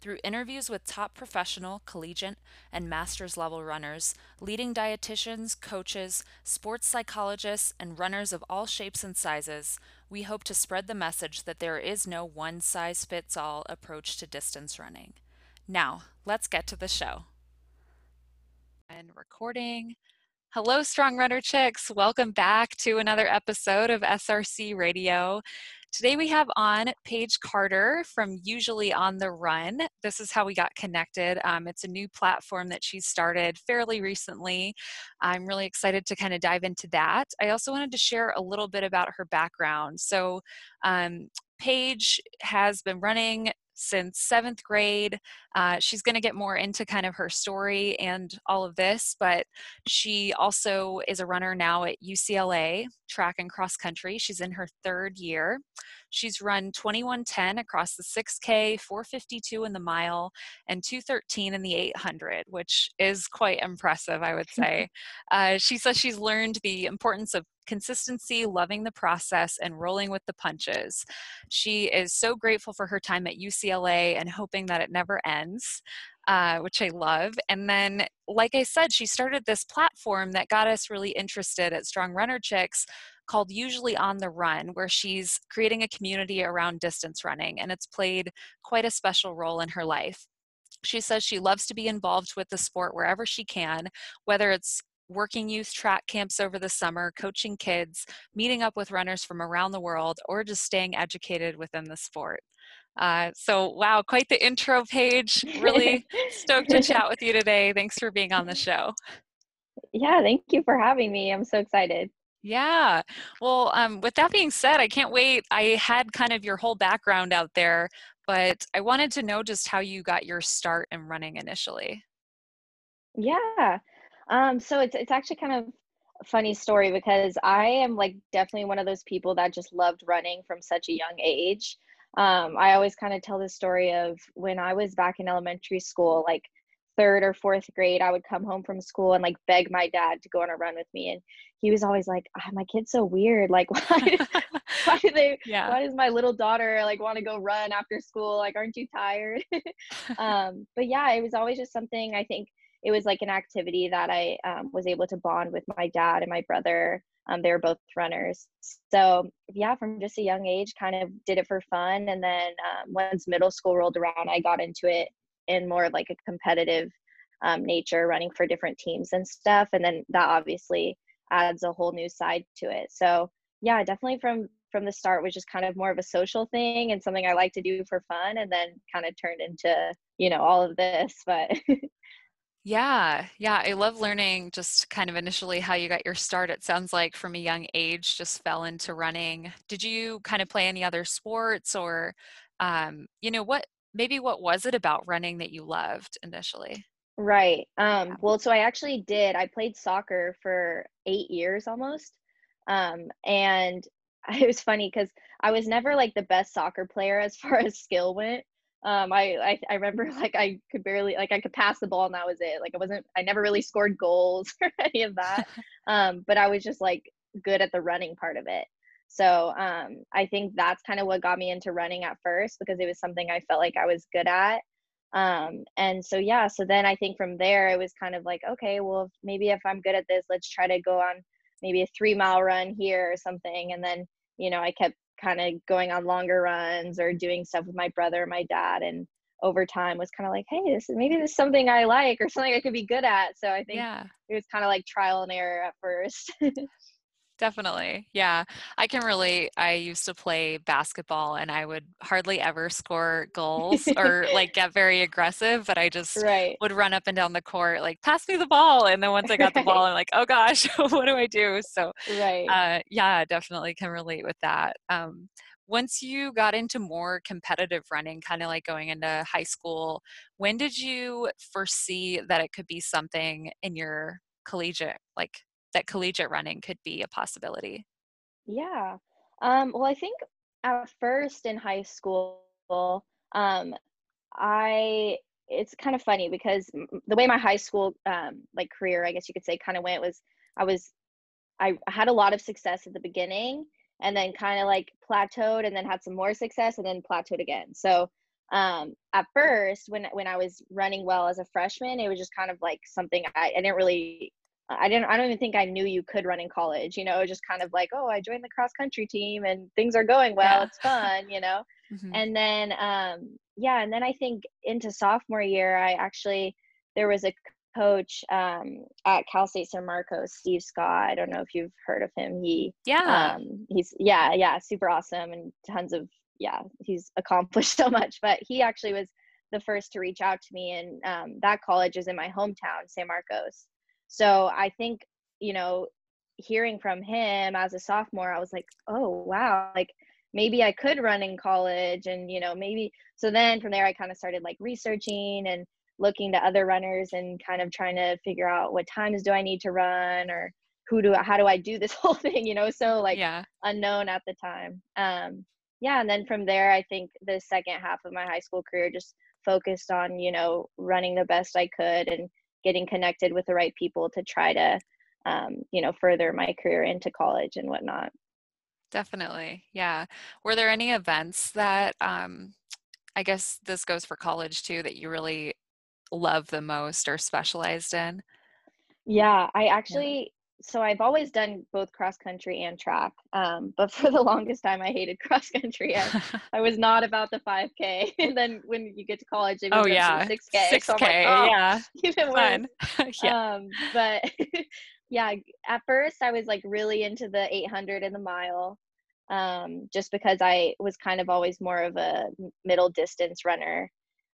Through interviews with top professional, collegiate, and master's level runners, leading dietitians, coaches, sports psychologists, and runners of all shapes and sizes, we hope to spread the message that there is no one size fits all approach to distance running. Now, let's get to the show. And recording. Hello, Strong Runner Chicks. Welcome back to another episode of SRC Radio. Today we have on Paige Carter from Usually on the Run. This is how we got connected. Um, it's a new platform that she started fairly recently. I'm really excited to kind of dive into that. I also wanted to share a little bit about her background. So, um, Paige has been running since seventh grade. Uh, she's going to get more into kind of her story and all of this, but she also is a runner now at UCLA, track and cross country. She's in her third year. She's run 2110 across the 6K, 452 in the mile, and 213 in the 800, which is quite impressive, I would say. uh, she says she's learned the importance of consistency, loving the process, and rolling with the punches. She is so grateful for her time at UCLA and hoping that it never ends. Uh, which I love. And then, like I said, she started this platform that got us really interested at Strong Runner Chicks called Usually on the Run, where she's creating a community around distance running, and it's played quite a special role in her life. She says she loves to be involved with the sport wherever she can, whether it's working youth track camps over the summer, coaching kids, meeting up with runners from around the world, or just staying educated within the sport. Uh, so, wow, quite the intro Paige. Really stoked to chat with you today. Thanks for being on the show. Yeah, thank you for having me. I'm so excited. Yeah. Well, um, with that being said, I can't wait. I had kind of your whole background out there, but I wanted to know just how you got your start in running initially. Yeah. Um, so it's it's actually kind of a funny story because I am like definitely one of those people that just loved running from such a young age. Um, I always kind of tell the story of when I was back in elementary school, like third or fourth grade, I would come home from school and like beg my dad to go on a run with me. And he was always like, oh, my kid's so weird. Like, why, why do they, yeah. why does my little daughter like want to go run after school? Like, aren't you tired? um, but yeah, it was always just something I think it was like an activity that I um, was able to bond with my dad and my brother. Um, they were both runners. So yeah, from just a young age, kind of did it for fun. And then um, once middle school rolled around, I got into it in more of like a competitive um, nature, running for different teams and stuff. And then that obviously adds a whole new side to it. So yeah, definitely from from the start was just kind of more of a social thing and something I like to do for fun, and then kind of turned into you know all of this. But Yeah, yeah, I love learning just kind of initially how you got your start. It sounds like from a young age just fell into running. Did you kind of play any other sports or um, you know, what maybe what was it about running that you loved initially? Right. Um, well, so I actually did. I played soccer for eight years almost. Um, and it was funny because I was never like the best soccer player as far as skill went. Um, I, I, I remember like I could barely like I could pass the ball and that was it. Like I wasn't I never really scored goals or any of that. um, but I was just like good at the running part of it. So um, I think that's kind of what got me into running at first because it was something I felt like I was good at. Um, and so, yeah, so then I think from there it was kind of like, okay, well, maybe if I'm good at this, let's try to go on maybe a three mile run here or something. And then, you know, I kept kind of going on longer runs or doing stuff with my brother and my dad. And over time was kind of like, hey, this is maybe this is something I like or something I could be good at. So I think yeah. it was kind of like trial and error at first. Definitely. Yeah. I can relate. I used to play basketball and I would hardly ever score goals or like get very aggressive, but I just right. would run up and down the court, like, pass me the ball. And then once I got the ball, I'm like, oh gosh, what do I do? So, right. Uh, yeah, definitely can relate with that. Um, once you got into more competitive running, kind of like going into high school, when did you foresee that it could be something in your collegiate like that collegiate running could be a possibility? Yeah. Um, well, I think at first in high school, um, I it's kind of funny because the way my high school um, like career, I guess you could say, kind of went was I was I had a lot of success at the beginning and then kind of like plateaued and then had some more success and then plateaued again. So um, at first when when I was running well as a freshman, it was just kind of like something I, I didn't really I didn't I don't even think I knew you could run in college, you know, just kind of like, oh, I joined the cross country team and things are going well, yeah. it's fun, you know. Mm-hmm. And then um yeah, and then I think into sophomore year I actually there was a coach um, at Cal State San Marcos, Steve Scott. I don't know if you've heard of him. He yeah, um, he's yeah yeah super awesome and tons of yeah he's accomplished so much. But he actually was the first to reach out to me, and um, that college is in my hometown, San Marcos. So I think you know hearing from him as a sophomore, I was like, oh wow, like maybe I could run in college, and you know maybe. So then from there, I kind of started like researching and looking to other runners and kind of trying to figure out what times do I need to run or who do how do I do this whole thing, you know, so like yeah. unknown at the time. Um yeah, and then from there I think the second half of my high school career just focused on, you know, running the best I could and getting connected with the right people to try to um, you know, further my career into college and whatnot. Definitely. Yeah. Were there any events that um I guess this goes for college too that you really love the most or specialized in? Yeah, I actually so I've always done both cross country and track. Um, but for the longest time, I hated cross country. I, I was not about the 5K. And then when you get to college, it was oh, yeah. 6K. 6K, so like, oh, yeah. Even Fun. yeah. Um, but yeah, at first I was like really into the 800 and the mile. Um, just because I was kind of always more of a middle distance runner.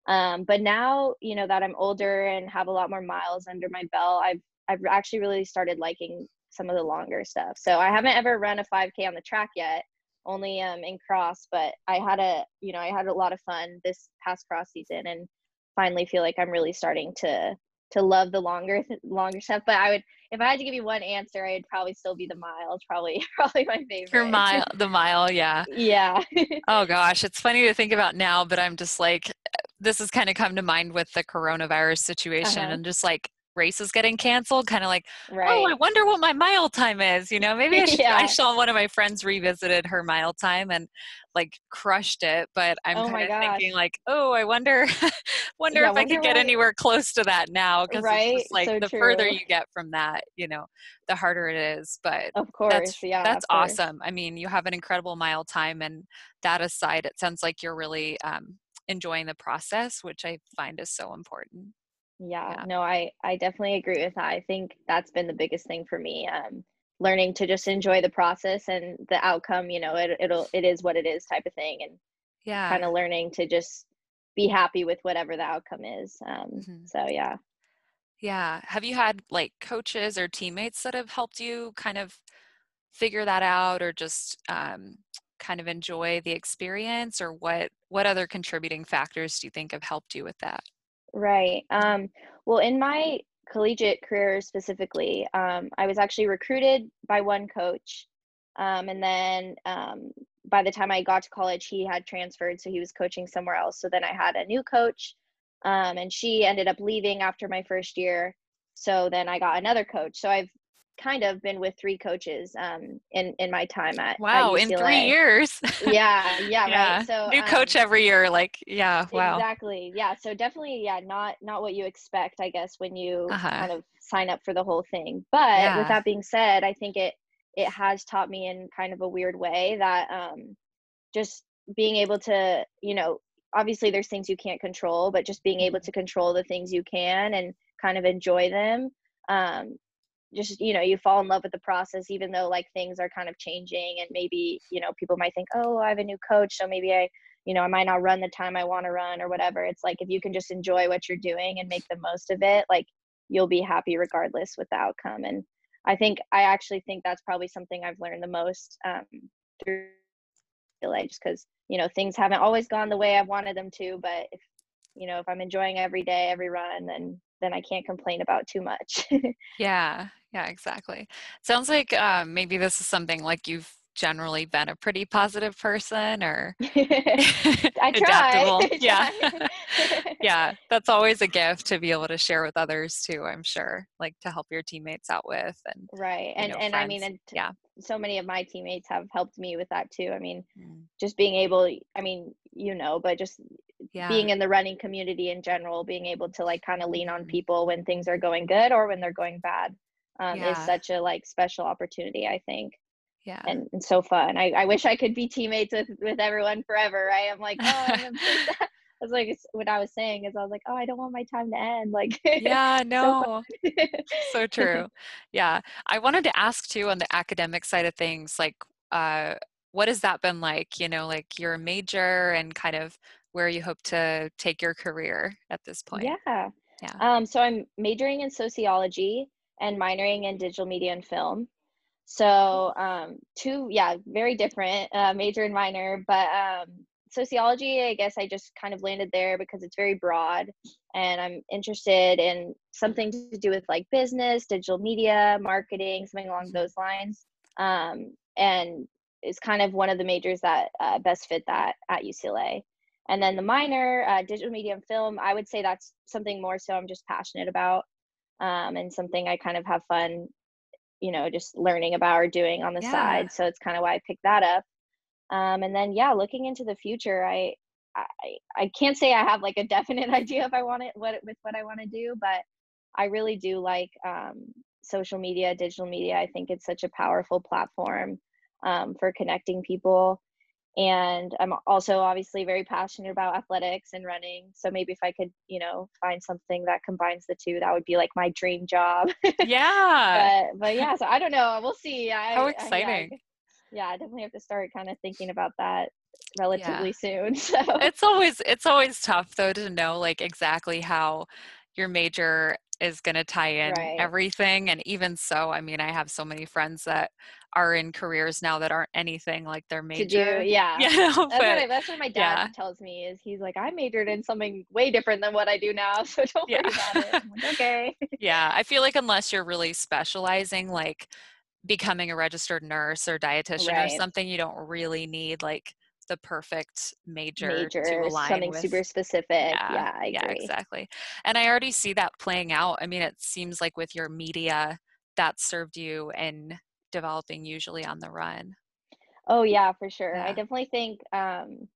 Um, but now, you know, that I'm older and have a lot more miles under my belt, I've I've actually really started liking some of the longer stuff. So I haven't ever run a 5K on the track yet, only um, in cross. But I had a, you know, I had a lot of fun this past cross season, and finally feel like I'm really starting to to love the longer longer stuff. But I would, if I had to give you one answer, I'd probably still be the mile. Probably probably my favorite. Your mile, the mile, yeah. yeah. oh gosh, it's funny to think about now, but I'm just like this has kind of come to mind with the coronavirus situation uh-huh. and just like races getting canceled kind of like right. oh i wonder what my mile time is you know maybe I, should, yeah. I saw one of my friends revisited her mile time and like crushed it but i'm oh kind of thinking like oh i wonder wonder yeah, if wonder i could get anywhere close to that now because right? like so the true. further you get from that you know the harder it is but of course that's, yeah that's awesome i mean you have an incredible mile time and that aside it sounds like you're really um, enjoying the process, which I find is so important. Yeah, yeah, no, I I definitely agree with that. I think that's been the biggest thing for me. Um, learning to just enjoy the process and the outcome. You know, it it'll it is what it is type of thing, and yeah, kind of learning to just be happy with whatever the outcome is. Um, mm-hmm. So yeah. Yeah. Have you had like coaches or teammates that have helped you kind of figure that out or just um, kind of enjoy the experience or what what other contributing factors do you think have helped you with that right um, well in my collegiate career specifically um, i was actually recruited by one coach um, and then um, by the time i got to college he had transferred so he was coaching somewhere else so then i had a new coach um, and she ended up leaving after my first year so then i got another coach so i've kind of been with three coaches um, in in my time at wow at in three years yeah, yeah yeah right so new um, coach every year like yeah wow exactly yeah so definitely yeah not not what you expect i guess when you uh-huh. kind of sign up for the whole thing but yeah. with that being said i think it it has taught me in kind of a weird way that um just being able to you know obviously there's things you can't control but just being able mm-hmm. to control the things you can and kind of enjoy them um, just you know you fall in love with the process even though like things are kind of changing and maybe you know people might think oh i have a new coach so maybe i you know i might not run the time i want to run or whatever. It's like if you can just enjoy what you're doing and make the most of it like you'll be happy regardless with the outcome. And i think i actually think that's probably something i've learned the most um, through just because you know things haven't always gone the way i've wanted them to but if you know if i'm enjoying every day every run then then i can't complain about too much yeah yeah exactly sounds like um, maybe this is something like you've generally been a pretty positive person or I adaptable. I yeah. yeah, that's always a gift to be able to share with others too, I'm sure. Like to help your teammates out with and right. you And know, and I mean and Yeah. so many of my teammates have helped me with that too. I mean, Mm. just being able I mean, you know, but just Yeah. being in the running community in general, being able to like kind of lean on Mhm. people when things are going good or when they're going bad. Um, is such a like special opportunity, I think. Yeah. and, and so fun. I, I wish I could be teammates with with everyone forever. Right? I am like, oh, I'm so. I was like, what I was saying is, I was like, oh, I don't want my time to end. Like, yeah, no. fun. So true. Yeah. I wanted to ask too on the academic side of things, like uh what has that been like, you know, like your major and kind of where you hope to take your career at this point? yeah. Yeah. Um, so I'm majoring in sociology and minoring in digital media and film. So um, two, yeah, very different uh, major and minor, but um, sociology, I guess I just kind of landed there because it's very broad, and I'm interested in something to do with like business, digital media, marketing, something along Mhm. those lines. Um, and it's kind of one of the majors that uh, best fit that at UCLA. And then the minor, uh, digital media and film, I would say that's something more so I'm just passionate about um, and something I kind of have fun, you know, just learning about or doing on the Yeah. side. So it's kind of why I picked that up. Um, and then, yeah, looking into the future, I, I, I can't say I have like a definite idea if I want it, what with what I want to do, but I really do like um, social media, digital media. I think it's such a powerful platform um, for connecting people and i'm also obviously very passionate about athletics and running so maybe if i could you know find something that combines the two that would be like my dream job Yeah. but but yeah so i don't know we'll see I, How exciting. yeah, I, yeah i definitely have to start kind of thinking about that Yeah. relatively soon so It's always it's always tough though to know like exactly how your major is going to tie in right. everything and even so I mean I have so many friends that are in careers now that aren't anything like their to do major yeah. you know that's what I, that's what my dad yeah. tells me is he's like i majored in something way different than what i do now so don't yeah. worry about it. I'm like, okay. Yeah I feel like unless you're really specializing like becoming a registered nurse or dietitian or something you don't really need like the perfect major to major align something with super specific Yeah, yeah i yeah, agree exactly. And I already see that playing out. I mean, it seems like with your media, that served you in developing usually on the run. Oh yeah, for sure. I definitely think um,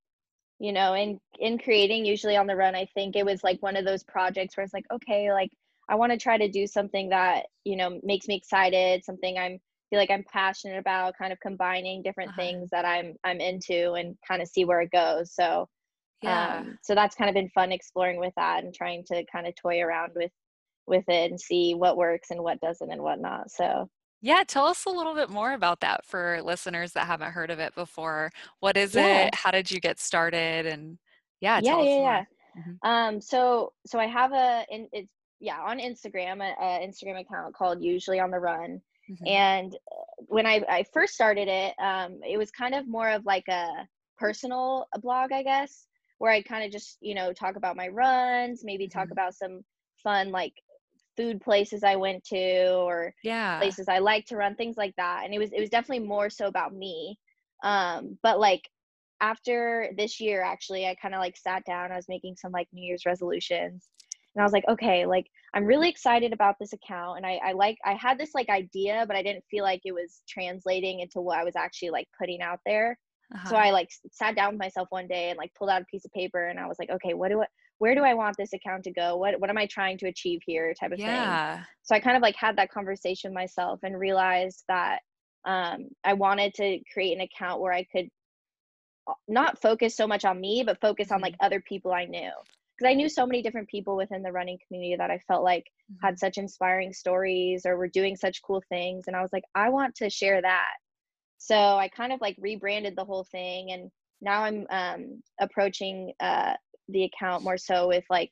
you know, in in creating usually on the run, I think it was like one of those projects where it's like, okay, like I want to try to do something that, you know, makes me excited, something I'm feel like I'm passionate about, kind of combining different Uh-huh. things that I'm I'm into and kind of see where it goes. So Yeah. um so that's kind of been fun exploring with that and trying to kind of toy around with with it and see what works and what doesn't and whatnot. So Yeah, tell us a little bit more about that for listeners that haven't heard of it before. What is yeah. it? How did you get started? And yeah, Yeah, tell us yeah, yeah. Mhm, Um, so so I have a in it's yeah on Instagram a, a Instagram account called Usually on the Run, mhm, and uh, when I I first started it, um, it was kind of more of like a personal blog, I guess, where I kind of just you know talk about my runs, maybe talk mhm. about some fun like food places I went to or Yeah. places I like to run, things like that. And it was it was definitely more so about me. Um, but like after this year actually I kind of like sat down, I was making some like New Year's resolutions. And I was like, okay, like I'm really excited about this account and I, I like I had this like idea, but I didn't feel like it was translating into what I was actually like putting out there. So Uh-huh. I like sat down with myself one day and like pulled out a piece of paper and I was like, okay, what do I where do I want this account to go? What what am I trying to achieve here type of thing Yeah. so i kind of like had that conversation myself and realized that um, i wanted to create an account where i could uh, not focus so much on me but focus on like Mhm, other people i knew because i knew so many different people within the running community that i felt like mhm. had such inspiring stories or were doing such cool things and i was like i want to share that so i kind of like rebranded the whole thing and now i'm um, approaching uh, the account more so with like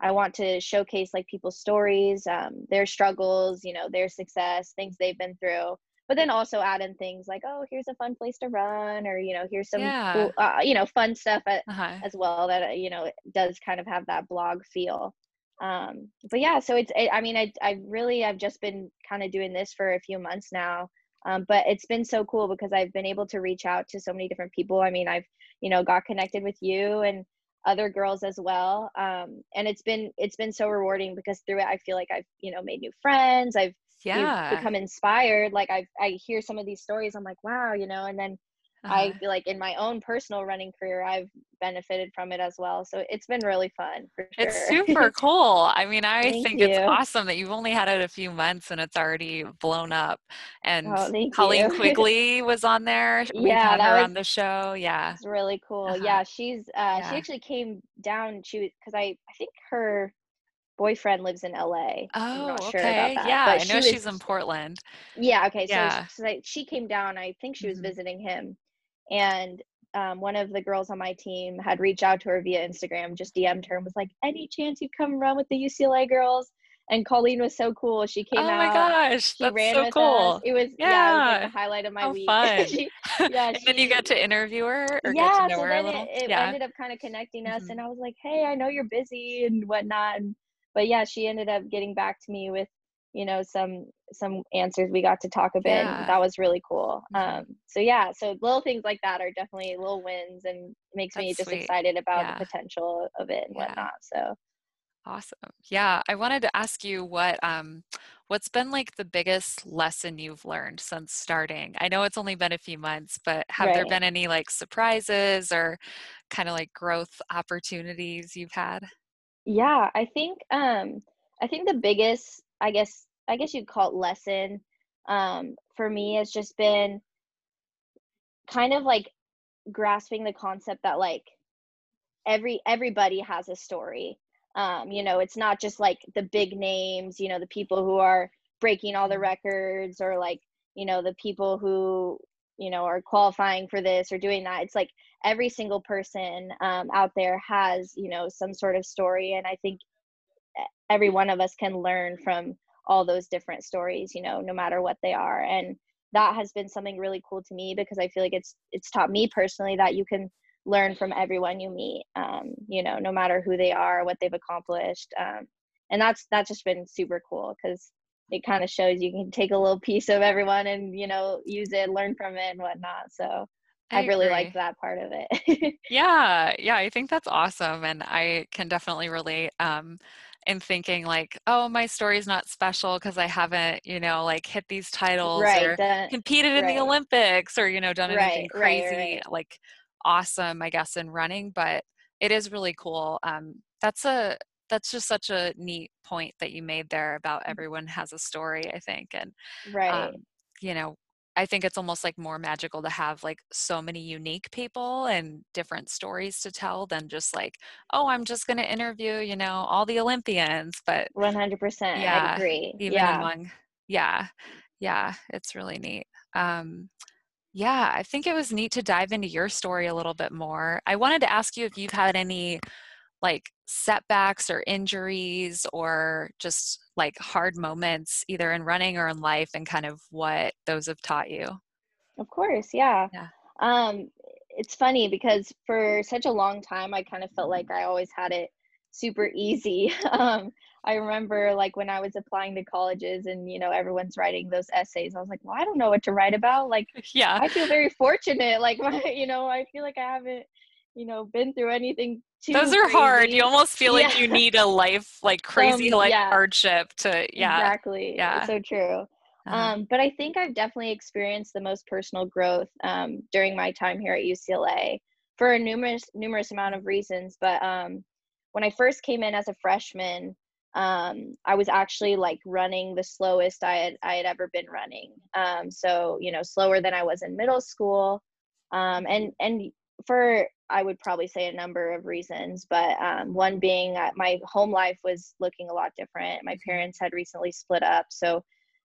i want to showcase like people's stories um, their struggles you know their success things they've been through but then also add in things like oh here's a fun place to run or you know here's some Yeah. cool uh, you know fun stuff at, Uh-huh. as well that uh, you know does kind of have that blog feel um but yeah so it's it, i mean i i really i've just been kind of doing this for a few months now Um, but it's been so cool because I've been able to reach out to so many different people. I mean, I've, you know, got connected with you and other girls as well. Um, and it's been, it's been so rewarding because through it, I feel like I've, you know, made new friends. I've yeah. become inspired. Like I, I hear some of these stories. I'm like, wow, you know, and then uh-huh. I feel like in my own personal running career, I've benefited from it as well. So it's been really fun for sure. It's super cool. I mean, I think you. it's awesome that you've only had it a few months and it's already blown up. And oh, Colleen you. Quigley was on there. We yeah, had her was, on the show. Yeah. It's really cool. Uh-huh. Yeah. She's, uh, yeah. she actually came down. She was, cause I, I think her, boyfriend lives in LA. Oh, okay. That, yeah, I know she she's was, in Portland. Yeah. Okay. So, yeah. so she came down. I think she was mm-hmm. visiting him, and um, one of the girls on my team had reached out to her via Instagram, just DM'd her and was like, "Any chance you'd come run with the UCLA girls?" And Colleen was so cool. She came oh out. Oh my gosh, she that's ran so with cool. Us. It was yeah, yeah it was like the highlight of my How week. Fun. she, yeah, and she, then you got to interview her. yeah, so then it, it yeah. ended up kind of connecting us, mm-hmm. and I was like, "Hey, I know you're busy and whatnot." And, but yeah, she ended up getting back to me with you know some some answers we got to talk a bit yeah. that was really cool mm-hmm. um so yeah so little things like that are definitely little wins and makes That's me just sweet. excited about yeah. the potential of it and yeah. whatnot so awesome yeah i wanted to ask you what um what's been like the biggest lesson you've learned since starting i know it's only been a few months but have right. there been any like surprises or kind of like growth opportunities you've had yeah i think um i think the biggest i guess I guess you'd call it lesson um, for me has just been kind of like grasping the concept that like every everybody has a story. Um, you know, it's not just like the big names, you know, the people who are breaking all the mm-hmm. records or like, you know, the people who, you know, are qualifying for this or doing that. It's like every single person um, out there has, you know, some sort of story. And I think every one of us can learn from all those different stories you know no matter what they are and that has been something really cool to me because i feel like it's it's taught me personally that you can learn from everyone you meet um, you know no matter who they are what they've accomplished um, and that's that's just been super cool because it kind of shows you can take a little piece of everyone and you know use it learn from it and whatnot so I, I really liked that part of it. yeah, yeah, I think that's awesome, and I can definitely relate. Um, and thinking like, oh, my story's not special because I haven't, you know, like hit these titles right, or the, competed in right. the Olympics or, you know, done anything right, crazy, like awesome, I guess, in running. But it is really cool. Um, that's a that's just such a neat point that you made there about mm. everyone has a story, I think. And right. Um, you know, I think it's almost like more magical to have like so many unique people and different stories to tell than just like, oh, I'm just going to interview, you know, all the Olympians. But 100%. Yeah, I agree. Even yeah. among, yeah, yeah, it's really neat. Um, yeah, I think it was neat to dive into your story a little bit more. I wanted to ask you if you've had any like setbacks or injuries or just like hard moments either in running or in life and kind of what those have taught you? Of course yeah, yeah. um it's funny because for such a long time i kind of felt like i always had it super easy. Um i remember like when i was applying to colleges and you know everyone's writing those essays i was like well i don't know what to write about like yeah. I feel very fortunate like my you know i feel like i haven't you know been through anything too those are crazy. hard you almost feel like yeah. you need a life like crazy um, like yeah. hardship to yeah exactly yeah so true uh-huh. um, but i think i've definitely experienced the most personal growth um, during my time here at ucla for a numerous numerous amount of reasons but um, when i first came in as a freshman um, I was actually like running the slowest I had I had ever been running. Um, so you know, slower than I was in middle school. Um, and and for I would probably say a number of reasons, but um, one being that my home life was looking a lot different. My mm-hmm. parents had recently split up, so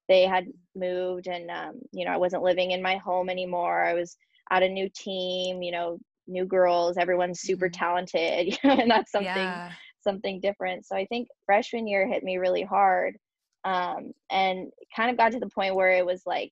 they had moved, and um, you know I wasn't living in my home anymore. I was at a new team, you know, new girls. Everyone's super mm-hmm. talented, and that's something yeah. something different. So I think freshman year hit me really hard, um, and kind of got to the point where it was like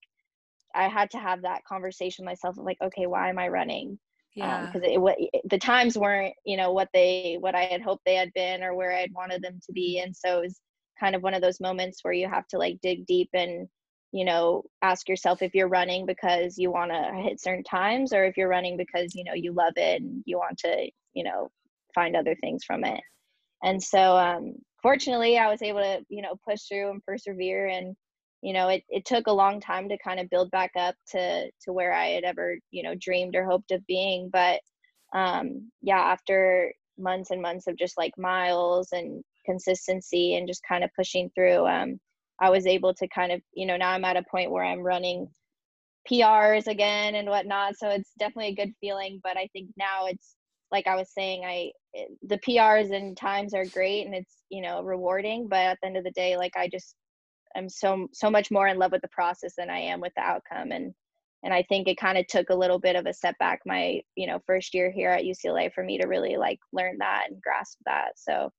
I had to have that conversation myself of like, okay, why am I running? Yeah. because um, it, the times weren't you know what they what i had hoped they had been or where i'd wanted them to be. And so it was kind of one of those moments where you have to like dig deep and you know ask yourself if you're running because you want to hit certain times or if you're running because you know you love it and you want to you know find other things from it. And so um fortunately i was able to you know push through and persevere and you know it, it took a long time to kind of build back up to to where i had ever you know dreamed or hoped of being but um yeah after months and months of just like miles and consistency and just kind of pushing through um i was able to kind of you know now i'm at a point where i'm running prs again and whatnot so it's definitely a good feeling but i think now it's like i was saying i the prs and times are great and it's you know rewarding but at the end of the day like i just i'm so so much more in love with the process than i am with the outcome. And and i think it kind of took a little bit of a setback my you know first year here at ucla for me to really like learn that and grasp that. So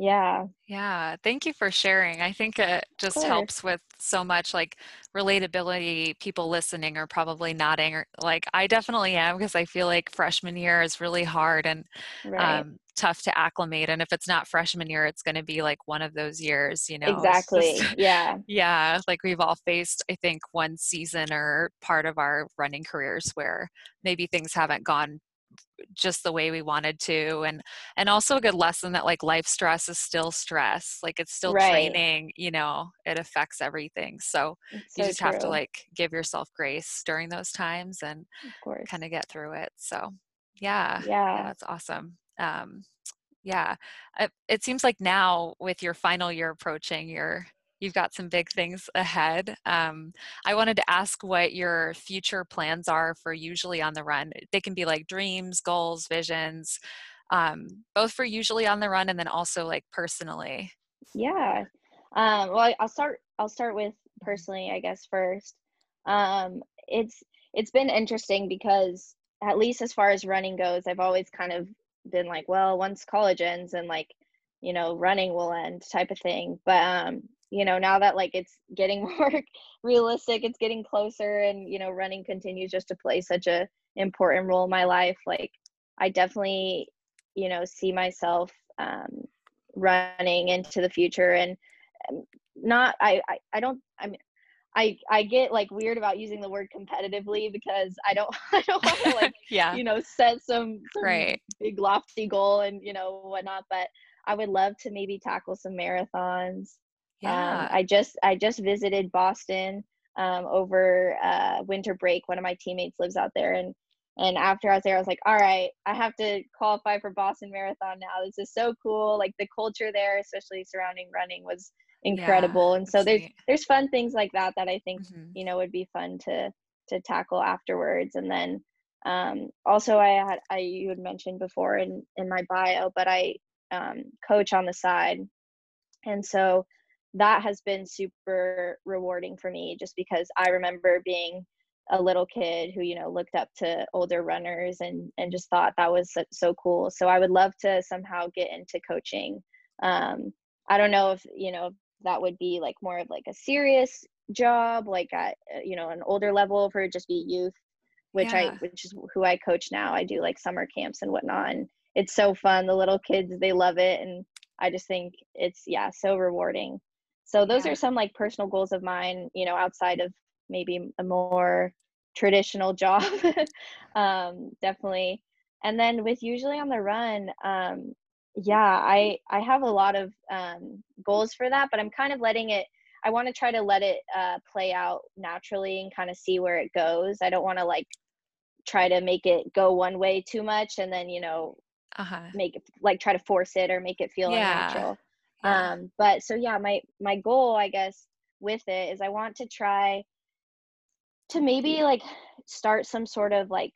yeah. Yeah. Thank you for sharing. I think it just helps with so much like relatability. People listening are probably nodding or like I definitely am because I feel like freshman year is really hard and right. um, tough to acclimate. And if it's not freshman year, it's going to be like one of those years, you know? Exactly. Just, yeah. Yeah. Like we've all faced, I think, one season or part of our running careers where maybe things haven't gone just the way we wanted to and and also a good lesson that like life stress is still stress like it's still right. training you know it affects everything so, you just true. have to like give yourself grace during those times and kind of get through it so yeah yeah, yeah that's awesome um yeah it, it seems like now with your final year approaching you're you've got some big things ahead. Um, I wanted to ask what your future plans are for usually on the run. They can be like dreams, goals, visions, um, both for usually on the run and then also like personally. Yeah. Um, well, I'll start. I'll start with personally, I guess first. Um, it's it's been interesting because at least as far as running goes, I've always kind of been like, well, once college ends and like you know running will end type of thing but um you know now that like it's getting more realistic it's getting closer and you know running continues just to play such a important role in my life like i definitely you know see myself um running into the future and um, not I, I i don't i mean I I get like weird about using the word competitively because I don't I don't want to like yeah you know set some, some right. big lofty goal and you know whatnot but I would love to maybe tackle some marathons yeah. Um, I just I just visited Boston um, over uh, winter break. One of my teammates lives out there, and and after I was there, I was like, all right, I have to qualify for Boston Marathon now. This is so cool. Like the culture there, especially surrounding running, was incredible. Yeah, and so there's there's fun things like that that I think mm-hmm. you know would be fun to to tackle afterwards. And then um, also I had I you had mentioned before in in my bio, but I um, coach on the side, and so that has been super rewarding for me just because I remember being a little kid who you know looked up to older runners and and just thought that was so, so cool. So i would love to somehow get into coaching. Um i don't know if you know that would be like more of like a serious job like at uh, you know an older level for just be youth which yeah. i which is who i coach now. I do like summer camps and whatnot and it's so fun. The little kids they love it and i just think it's yeah so rewarding so those yeah. are some like personal goals of mine you know outside of maybe a more traditional job um definitely and then with usually on the run um yeah i i have a lot of um goals for that but i'm kind of letting it i want to try to let it uh play out naturally and kind of see where it goes i don't want to like try to make it go one way too much and then you know uh-huh. make it like try to force it or make it feel yeah. unnatural um but so yeah my my goal i guess with it is i want to try to maybe like start some sort of like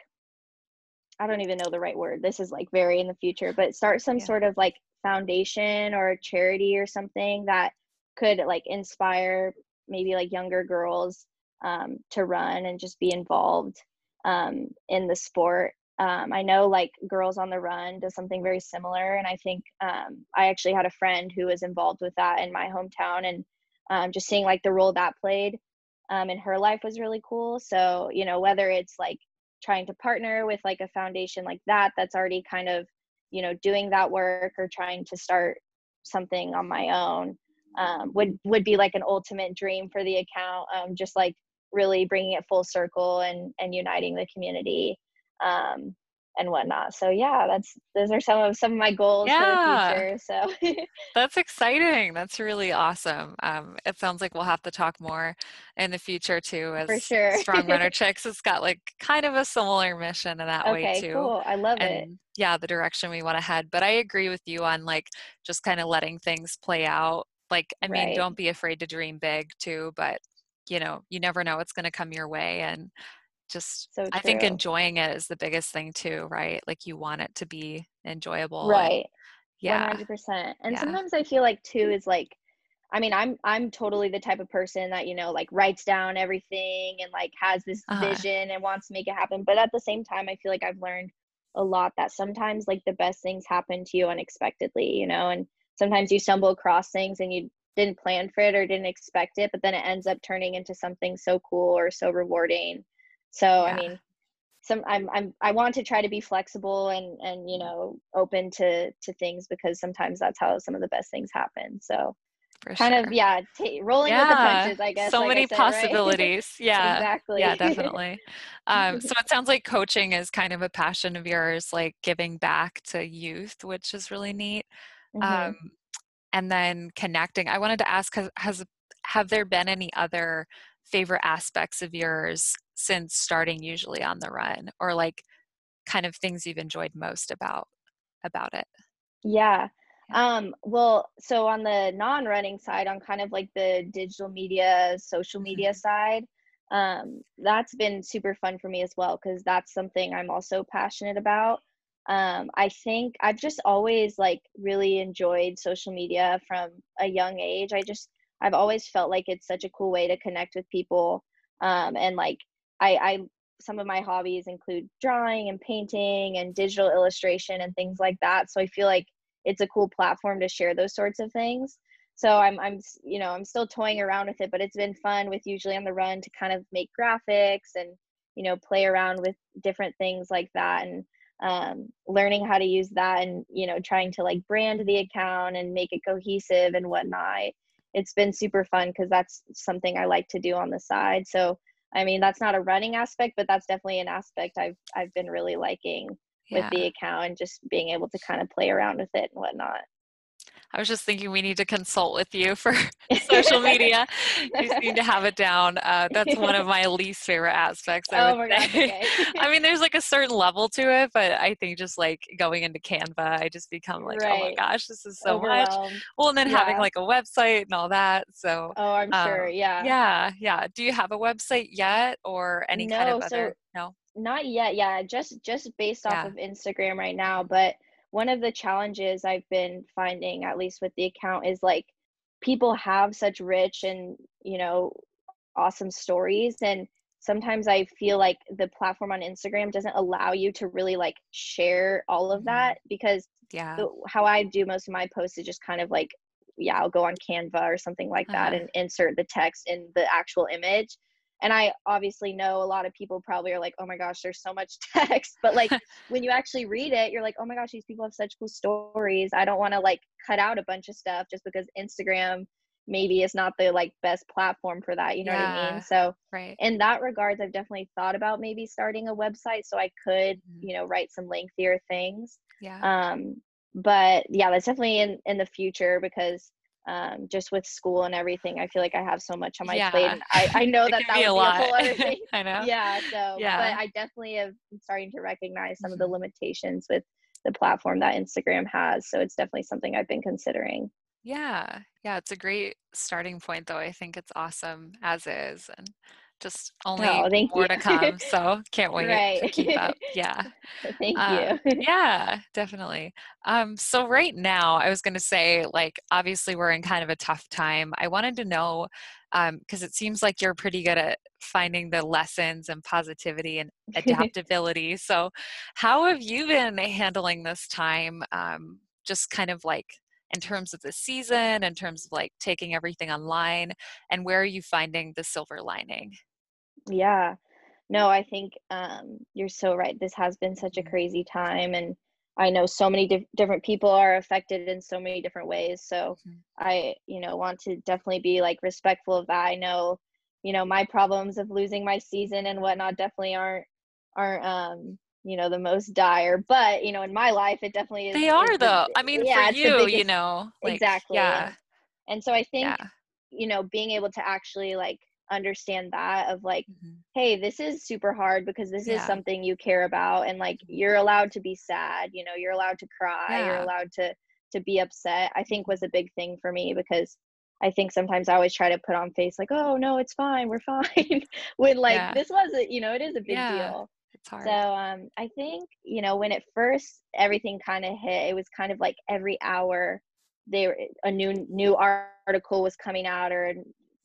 i don't even know the right word. This is like very in the future but start some yeah. sort of like foundation or charity or something that could like inspire maybe like younger girls um, to run and just be involved um, in the sport um, I know like Girls on the Run does something very similar, and I think um, I actually had a friend who was involved with that in my hometown, and um, just seeing like the role that played um, in her life was really cool. So you know whether it's like trying to partner with like a foundation like that that's already kind of you know doing that work or trying to start something on my own um, would would be like an ultimate dream for the account. Um, just like really bringing it full circle and and uniting the community um, and whatnot. So yeah, that's those are some of some of my goals yeah. for the future. So that's exciting. That's really awesome. Um, it sounds like we'll have to talk more in the future too. As for sure. Strong Runner Chicks, it's got like kind of a similar mission in that okay, way too. Cool. I love and, it. Yeah, the direction we want to head. But I agree with you on like just kind of letting things play out. Like, I mean, right. don't be afraid to dream big too, but you know, you never know what's going to come your way and just so i think enjoying it is the biggest thing too right? Like you want it to be enjoyable right. yeah. 100% and yeah. sometimes i feel like too is like i mean i'm i'm totally the type of person that you know like writes down everything and like has this uh-huh. vision and wants to make it happen but at the same time i feel like i've learned a lot that sometimes like the best things happen to you unexpectedly you know and sometimes you stumble across things and you didn't plan for it or didn't expect it but then it ends up turning into something so cool or so rewarding so yeah. I mean, some I'm I'm I want to try to be flexible and and you know open to to things because sometimes that's how some of the best things happen. So for kind sure. of yeah t- rolling yeah. with the punches i guess so like many said, possibilities right? yeah exactly yeah definitely um, so it sounds like coaching is kind of a passion of yours like giving back to youth which is really neat mm-hmm. um, and then connecting i wanted to ask has, has have there been any other favorite aspects of yours since starting usually on the run or like kind of things you've enjoyed most about about it? Yeah. Um well so on the non-running side on kind of like the digital media social media mm-hmm. side um that's been super fun for me as well because that's something i'm also passionate about. Um i think i've just always like really enjoyed social media from a young age. I just i've always felt like it's such a cool way to connect with people um and like I, I some of my hobbies include drawing and painting and digital illustration and things like that. So I feel like it's a cool platform to share those sorts of things. So I'm I'm you know I'm still toying around with it, but it's been fun with usually on the run to kind of make graphics and you know play around with different things like that and um, learning how to use that and you know trying to like brand the account and make it cohesive and whatnot. It's been super fun because that's something I like to do on the side. So I mean, that's not a running aspect, but that's definitely an aspect I've I've been really liking yeah. with the account and just being able to kind of play around with it and whatnot. I was just thinking we need to consult with you for social media. you seem to have it down. Uh, that's one of my least favorite aspects. I oh my god! Okay. I mean, there's like a certain level to it, but I think just like going into Canva, I just become like, right. oh my gosh, this is so much. Well, and then yeah. having like a website and all that. So. Oh, I'm um, sure. Yeah. Yeah, yeah. Do you have a website yet, or any no, kind of so other? No. Not yet. Yeah, just just based off yeah. of Instagram right now, but one of the challenges I've been finding, at least with the account, is like people have such rich and, you know, awesome stories. And sometimes I feel like the platform on Instagram doesn't allow you to really like share all of that mm-hmm. because yeah, the, how I do most of my posts is just kind of like, yeah, I'll go on Canva or something like that uh-huh. and insert the text in the actual image and i obviously know a lot of people probably are like oh my gosh there's so much text. But like when you actually read it you're like oh my gosh these people have such cool stories. I don't want to like cut out a bunch of stuff just because instagram maybe is not the like best platform for that you know yeah, what i mean? So right. in that regards i've definitely thought about maybe starting a website so i could mm-hmm. you know write some lengthier things. Yeah. Um but yeah that's definitely in in the future because um, just with school and everything. I feel like I have so much on my yeah. plate. And I, I know that that be would a be lot. a whole other thing. I know. Yeah. So, yeah. but I definitely have starting to recognize some of the mm-hmm. limitations with the platform that Instagram has. So it's definitely something I've been considering. Yeah. Yeah. It's a great starting point, though. I think it's awesome as is. And just only oh, more you. to come. So can't wait right. to keep up. Yeah. thank um, you. yeah, definitely. Um, so right now, I was going to say, like, obviously we're in kind of a tough time. I wanted to know because um, it seems like you're pretty good at finding the lessons and positivity and adaptability. so, how have you been handling this time? Um, just kind of like in terms of the season, in terms of like taking everything online, and where are you finding the silver lining? Yeah. No, I think um, you're so right. This has been such a Mhm. crazy time, and I know so many di- different people are affected in so many different ways. So mm-hmm. I, you know, want to definitely be like respectful of that. I know, you know, my problems of losing my season and whatnot definitely aren't aren't um you know the most dire but you know in my life it definitely is they are though i mean yeah, for you biggest, you know like, exactly yeah and, so i think yeah. you know being able to actually like understand that of like mm-hmm. hey this is super hard because this yeah. is something you care about and like mm-hmm. you're allowed to be sad you know you're allowed to cry yeah. you're allowed to to be upset i think was a big thing for me because i think sometimes i always try to put on face like oh no it's fine we're fine when like this was a you know it is a big deal it's hard so um i think you know when it first everything kind of hit it was kind of like every hour there a new new article was coming out or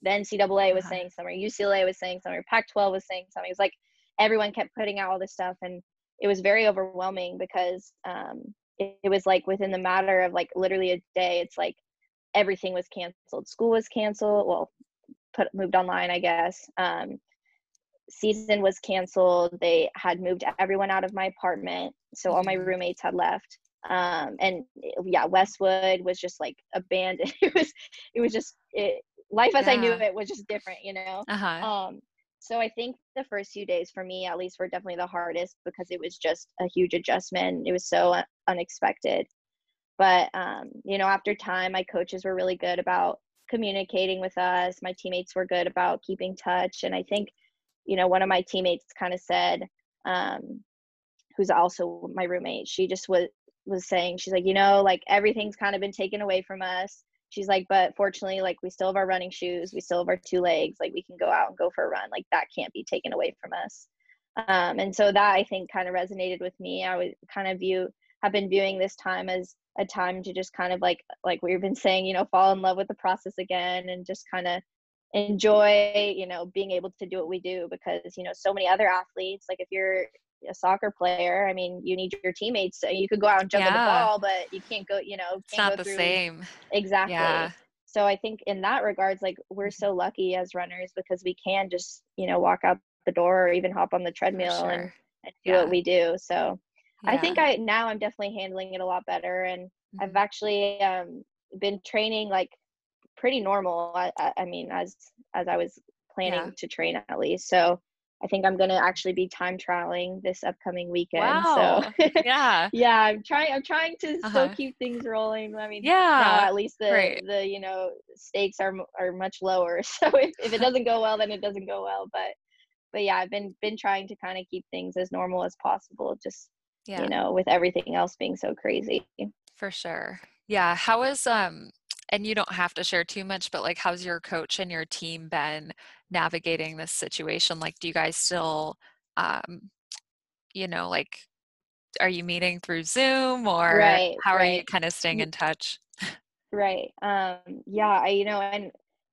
the NCAA was uh-huh. saying something, UCLA was saying something, Pac-12 was saying something. It was like everyone kept putting out all this stuff, and it was very overwhelming because um, it, it was like within the matter of like literally a day, it's like everything was canceled. School was canceled. Well, put moved online, I guess. Um, season was canceled. They had moved everyone out of my apartment, so all my mm-hmm. roommates had left. Um, and yeah, Westwood was just like abandoned. it was, it was just it, life as yeah. I knew it was just different, you know? Uh-huh. Um, so I think the first few days for me, at least, were definitely the hardest because it was just a huge adjustment. It was so unexpected. But, um, you know, after time, my coaches were really good about communicating with us. My teammates were good about keeping touch. And I think, you know, one of my teammates kind of said, um, who's also my roommate, she just was was saying, she's like, you know, like everything's kind of been taken away from us. She's like but fortunately like we still have our running shoes we still have our two legs like we can go out and go for a run like that can't be taken away from us. Um, and so that i think kind of resonated with me. I would kind of view have been viewing this time as a time to just kind of like like we've been saying you know fall in love with the process again and just kind of enjoy you know being able to do what we do because you know so many other athletes like if you're a soccer player. I mean, you need your teammates. You could go out and jump yeah. the ball, but you can't go. You know, it's not the through. same. Exactly. Yeah. So I think in that regards, like we're mm-hmm. so lucky as runners because we can just you know walk out the door or even hop on the treadmill sure. and, and, do yeah. what we do. So. I think I now I'm definitely handling it a lot better, and mm-hmm. I've actually um, been training like pretty normal. I, I mean, as as I was planning to train at least. So I think I'm gonna actually be time trialing this upcoming weekend. Wow. So yeah, yeah, I'm trying. I'm trying to uh-huh. still keep things rolling. I mean, yeah, at least the right. the you know stakes are are much lower. So if, if it doesn't go well, then it doesn't go well. But but yeah, I've been been trying to kind of keep things as normal as possible. Just yeah. you know, with everything else being so crazy. For sure. Yeah. How is um and you don't have to share too much, but like, how's your coach and your team been navigating this situation? Like, do you guys still, um, you know, like, are you meeting through Zoom or right, how right. are you kind of staying in touch? Right. Um, yeah, I, you know, and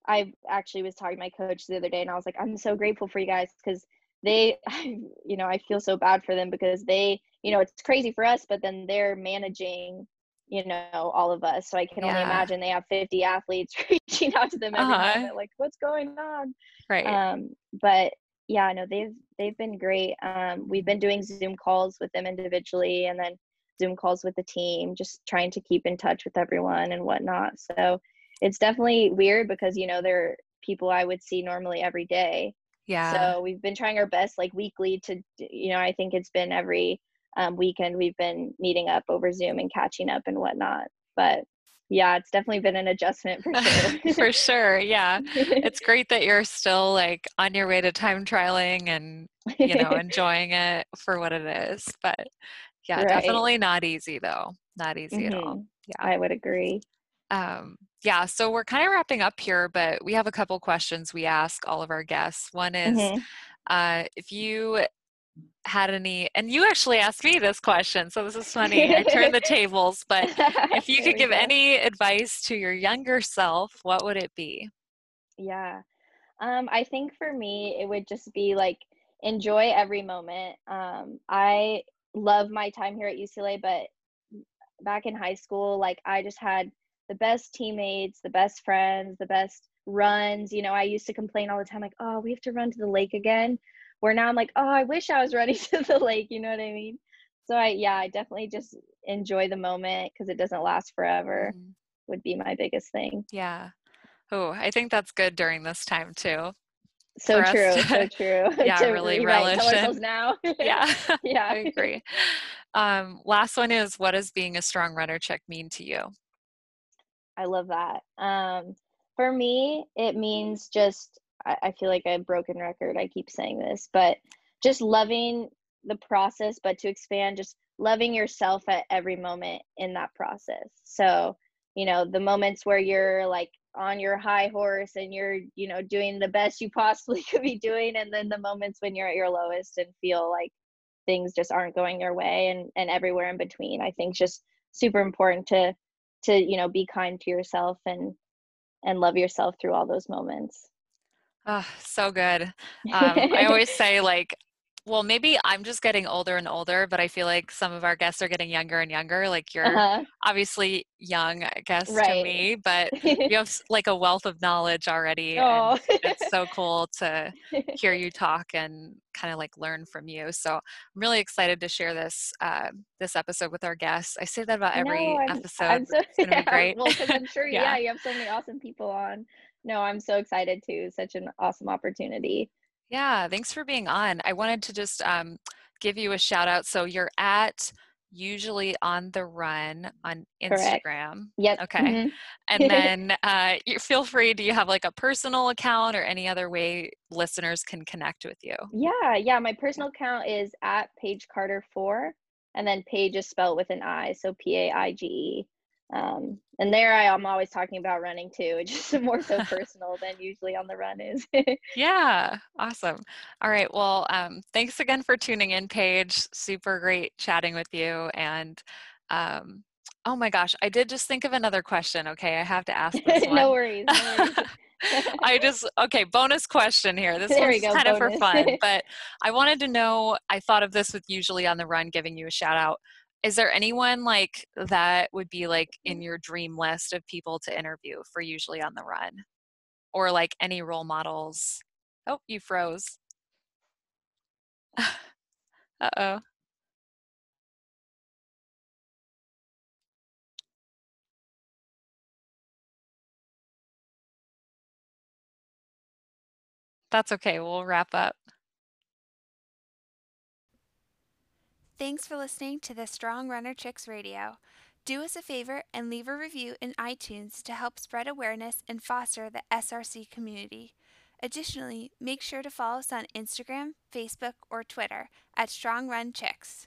I actually was talking to my coach the other day and I was like, I'm so grateful for you guys because they, you know, I feel so bad for them because they, you know, it's crazy for us, but then they're managing you know all of us. So i can yeah. only imagine they have 50 athletes reaching out to them every uh-huh. moment like what's going on? Right. Um but yeah no they've they've been great. Um we've been doing zoom calls with them individually and then zoom calls with the team just trying to keep in touch with everyone and whatnot. So it's definitely weird because you know they're people i would see normally every day. Yeah. So we've been trying our best like weekly to you know i think it's been every um, weekend we've been meeting up over Zoom and catching up and whatnot. But yeah, it's definitely been an adjustment for sure. for sure. Yeah. It's great that you're still like on your way to time trialing and, you know, enjoying it for what it is. But yeah, right. definitely not easy though. Not easy mm-hmm. at all. Mm-hmm. Yeah. I would agree. Um, yeah, so we're kind of wrapping up here, but we have a couple questions we ask all of our guests. One is mm-hmm. uh, if you had any and you actually asked me this question so this is funny i turned the tables but if you could give go. any advice to your younger self what would it be yeah um, i think for me it would just be like enjoy every moment um, i love my time here at ucla but back in high school like i just had the best teammates the best friends the best runs you know i used to complain all the time like oh we have to run to the lake again where now I'm like, oh, I wish I was ready to the lake. You know what I mean? So I, yeah, I definitely just enjoy the moment because it doesn't last forever Mhm. would be my biggest thing. Yeah. Oh, I think that's good during this time too. So true, to so true. yeah, really relish in now. Yeah, yeah. I agree. Um, last one is what does being a strong runner chick mean to you? I love that. Um, for me, it means just I, I feel like a broken record. I keep saying this, but just loving the process, but to expand, just loving yourself at every moment in that process. So, you know, the moments where you're like on your high horse and you're, you know, doing the best you possibly could be doing, and then the moments when you're at your lowest and feel like things just aren't going your way and and everywhere in between. I think just super important to to you know be kind to yourself and and love yourself through all those moments Oh, so good. Um, I always say like, well, maybe I'm just getting older and older, but I feel like some of our guests are getting younger and younger. Like you're uh-huh obviously young, I guess, to me, but you have like a wealth of knowledge already, and oh it's so cool to hear you talk and kind of like learn from you. So I'm really excited to share this uh, this episode with our guests. I say that about no every i'm i'm so It's gonna be great. well because i'm sure yeah. yeah you have so many awesome people on no i'm so excited too such an awesome opportunity Yeah, thanks for being on. I wanted to just um, give you a shout out. So you're at usually on the run on Instagram. correct yep Okay. hmm And then uh, you feel free. Do you have like a personal account or any other way listeners can connect with you? yeah yeah my personal account is at paige carter 4 and then paige is spelled with an i so p-a-i-g-e um, and there I am always talking about running too, it's just more so personal than usually on the run is. Yeah, awesome. All right. Well, um, thanks again for tuning in, Paige. Super great chatting with you. And um, oh my gosh, I did just think of another question. Okay, I have to ask this no worries, no worries. I just, okay, bonus question here. This there one's go, kind of for fun, but I wanted to know I thought of this with usually on the run, giving you a shout out. Is there anyone like that would be like in mm. your dream list of people to interview for usually on the run? Or like any role models? Oh, you froze. Uh-oh. That's okay. We'll wrap up. Thanks for listening to the Strong Runner Chicks Radio. Do us a favor and leave a review in iTunes to help spread awareness and foster the SRC community. Additionally, make sure to follow us on Instagram, Facebook, or Twitter at Strong Run Chicks.